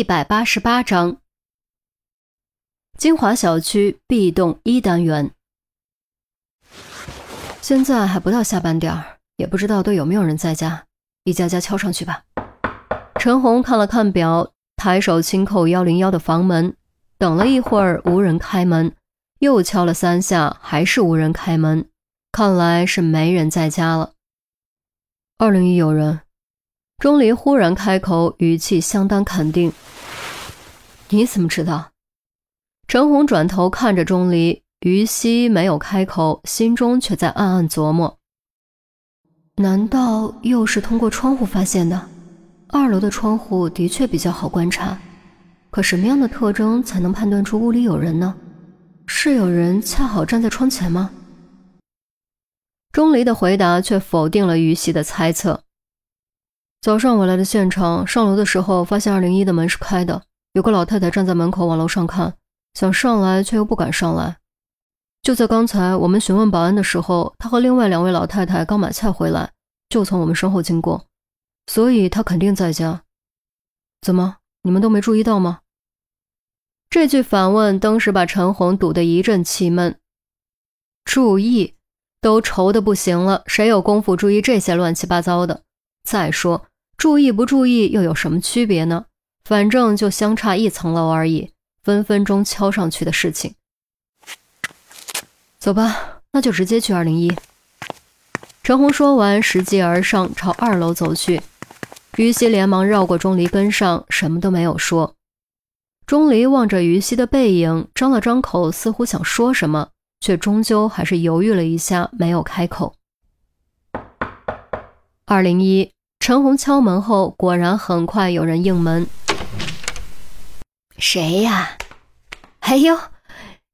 一百八十八章，金华小区 B 栋一单元。现在还不到下班点儿，也不知道都有没有人在家，一家家敲上去吧。陈红看了看表，抬手轻扣幺零幺的房门，等了一会儿无人开门，又敲了三下，还是无人开门，看来是没人在家了。二零一有人。钟离忽然开口，语气相当肯定。你怎么知道？陈红转头看着钟离，于西没有开口，心中却在暗暗琢磨：难道又是通过窗户发现的？二楼的窗户的确比较好观察，可什么样的特征才能判断出屋里有人呢？是有人恰好站在窗前吗？钟离的回答却否定了于西的猜测。早上我来的现场，上楼的时候发现二零一的门是开的，有个老太太站在门口往楼上看，想上来却又不敢上来。就在刚才我们询问保安的时候，她和另外两位老太太刚买菜回来，就从我们身后经过，所以她肯定在家。怎么，你们都没注意到吗？这句反问当时把陈红堵得一阵气闷。注意，都愁得不行了，谁有功夫注意这些乱七八糟的？再说。注意不注意又有什么区别呢？反正就相差一层楼而已，分分钟敲上去的事情。走吧，那就直接去二零一。陈红说完，拾级而上，朝二楼走去。于西连忙绕过钟离，跟上，什么都没有说。钟离望着于西的背影，张了张口，似乎想说什么，却终究还是犹豫了一下，没有开口。二零一。陈红敲门后，果然很快有人应门。谁呀？哎呦，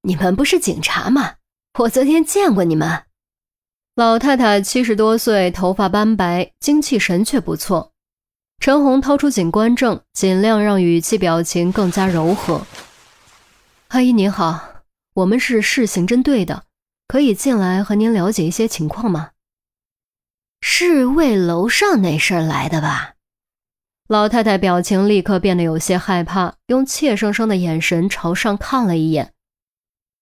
你们不是警察吗？我昨天见过你们。老太太七十多岁，头发斑白，精气神却不错。陈红掏出警官证，尽量让语气表情更加柔和。阿姨您好，我们是市刑侦队的，可以进来和您了解一些情况吗？是为楼上那事儿来的吧？老太太表情立刻变得有些害怕，用怯生生的眼神朝上看了一眼。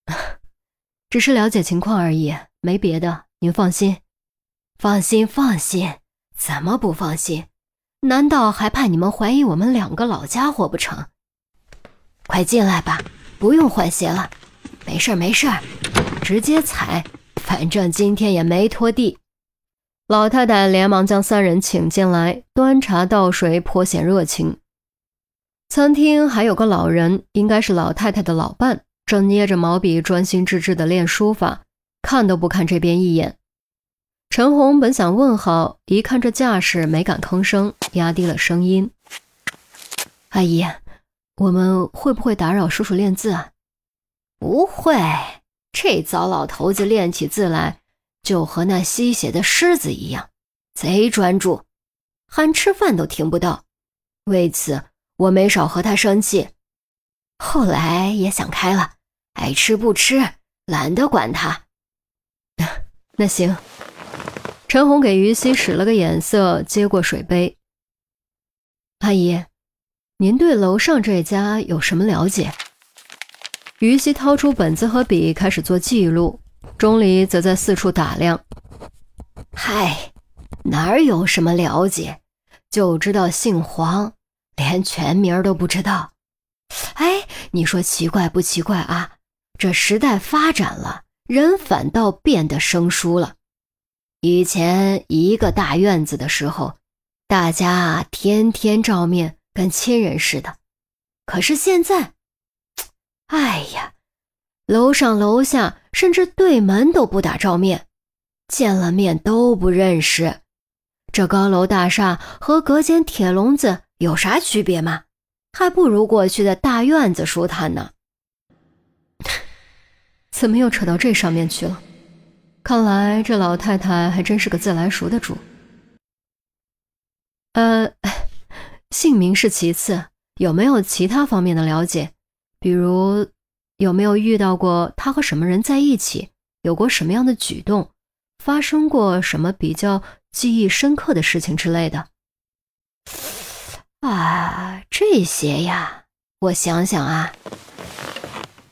只是了解情况而已，没别的，您放心。放心，放心，怎么不放心？难道还怕你们怀疑我们两个老家伙不成？快进来吧，不用换鞋了。没事儿，没事儿，直接踩，反正今天也没拖地。老太太连忙将三人请进来，端茶倒水，颇显热情。餐厅还有个老人，应该是老太太的老伴，正捏着毛笔专心致志地练书法，看都不看这边一眼。陈红本想问好，一看这架势，没敢吭声，压低了声音：“阿姨，我们会不会打扰叔叔练字啊？”“不会，这糟老头子练起字来。”就和那吸血的狮子一样，贼专注，喊吃饭都听不到。为此，我没少和他生气。后来也想开了，爱吃不吃，懒得管他。那行，陈红给于西使了个眼色，接过水杯。阿姨，您对楼上这家有什么了解？于西掏出本子和笔，开始做记录。钟离则在四处打量。嗨，哪儿有什么了解，就知道姓黄，连全名都不知道。哎，你说奇怪不奇怪啊？这时代发展了，人反倒变得生疏了。以前一个大院子的时候，大家天天照面，跟亲人似的。可是现在，哎呀！楼上楼下，甚至对门都不打照面，见了面都不认识。这高楼大厦和隔间铁笼子有啥区别吗？还不如过去的大院子舒坦呢。怎么又扯到这上面去了？看来这老太太还真是个自来熟的主。呃，姓名是其次，有没有其他方面的了解？比如？有没有遇到过他和什么人在一起？有过什么样的举动？发生过什么比较记忆深刻的事情之类的？啊，这些呀，我想想啊，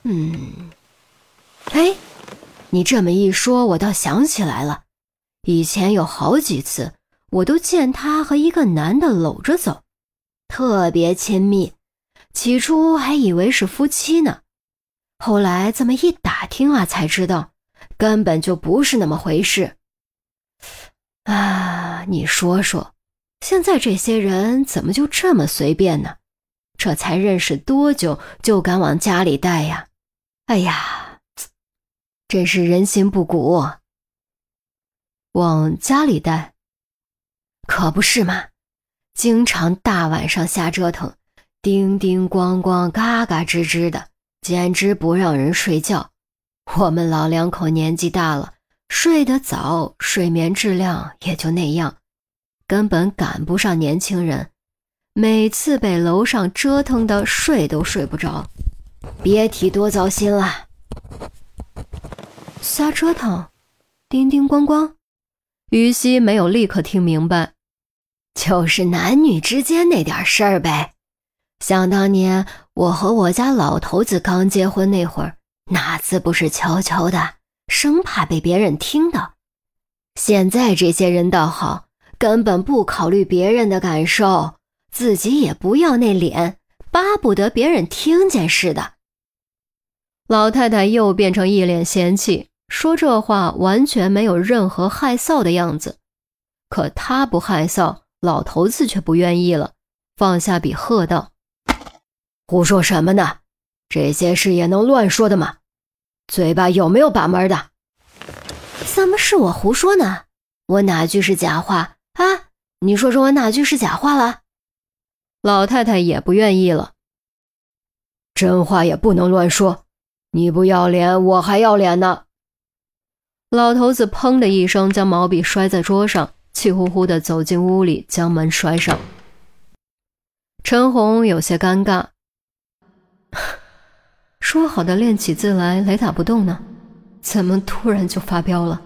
嗯，哎，你这么一说，我倒想起来了，以前有好几次，我都见他和一个男的搂着走，特别亲密，起初还以为是夫妻呢，后来这么一打听啊，才知道根本就不是那么回事。啊，你说说。现在这些人怎么就这么随便呢？这才认识多久就敢往家里带呀？哎呀，真是人心不古。往家里带，可不是嘛？经常大晚上瞎折腾，叮叮咣咣、嘎嘎吱吱的，简直不让人睡觉。我们老两口年纪大了，睡得早，睡眠质量也就那样。根本赶不上年轻人，每次被楼上折腾的睡都睡不着，别提多糟心了。瞎折腾，叮叮咣咣。于西没有立刻听明白，就是男女之间那点事儿呗。想当年我和我家老头子刚结婚那会儿，哪次不是悄悄的，生怕被别人听到。现在这些人倒好。根本不考虑别人的感受，自己也不要那脸，巴不得别人听见似的。老太太又变成一脸嫌弃，说这话完全没有任何害臊的样子。可她不害臊，老头子却不愿意了，放下笔喝道：“胡说什么呢？这些事也能乱说的吗？嘴巴有没有把门的？怎么是我胡说呢？我哪句是假话？”啊！你说说我哪句是假话了？老太太也不愿意了。真话也不能乱说，你不要脸，我还要脸呢。老头子砰的一声将毛笔摔在桌上，气呼呼地走进屋里，将门摔上。陈红有些尴尬，说好的练起字来雷打不动呢，怎么突然就发飙了？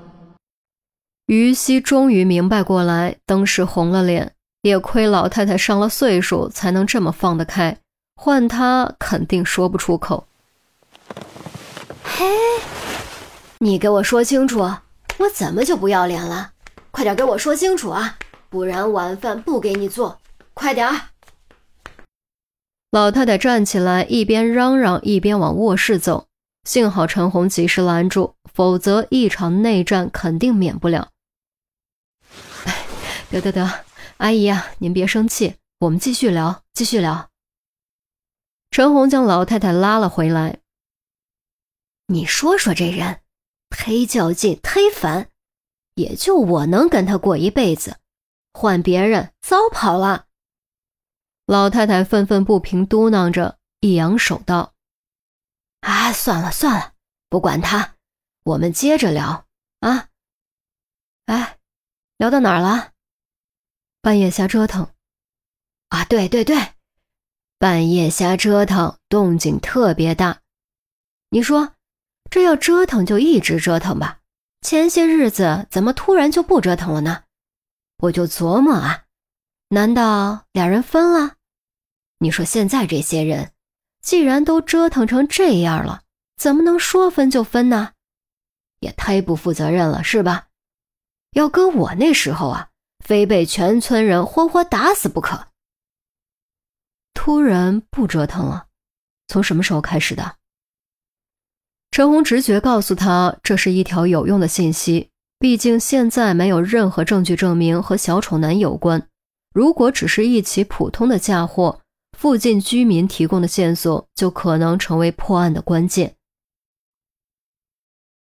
于西终于明白过来，当时红了脸。也亏老太太上了岁数，才能这么放得开，换她肯定说不出口。嘿，你给我说清楚，我怎么就不要脸了？快点给我说清楚啊，不然晚饭不给你做。快点儿！老太太站起来，一边嚷嚷，一边往卧室走。幸好陈红及时拦住，否则一场内战肯定免不了。得得得，阿姨呀，您别生气，我们继续聊，继续聊。陈红将老太太拉了回来。你说说这人，忒较劲，忒烦，也就我能跟他过一辈子，换别人早跑了。老太太愤愤不平，嘟囔着，一扬手道：“啊，算了算了，不管他，我们接着聊啊。哎，聊到哪儿了？”半夜瞎折腾，啊，对对对，半夜瞎折腾，动静特别大。你说，这要折腾就一直折腾吧？前些日子怎么突然就不折腾了呢？我就琢磨啊，难道俩人分了？你说现在这些人，既然都折腾成这样了，怎么能说分就分呢？也太不负责任了，是吧？要搁我那时候啊。非被全村人活活打死不可。突然不折腾了，从什么时候开始的？陈红直觉告诉他，这是一条有用的信息。毕竟现在没有任何证据证明和小丑男有关。如果只是一起普通的嫁祸，附近居民提供的线索就可能成为破案的关键。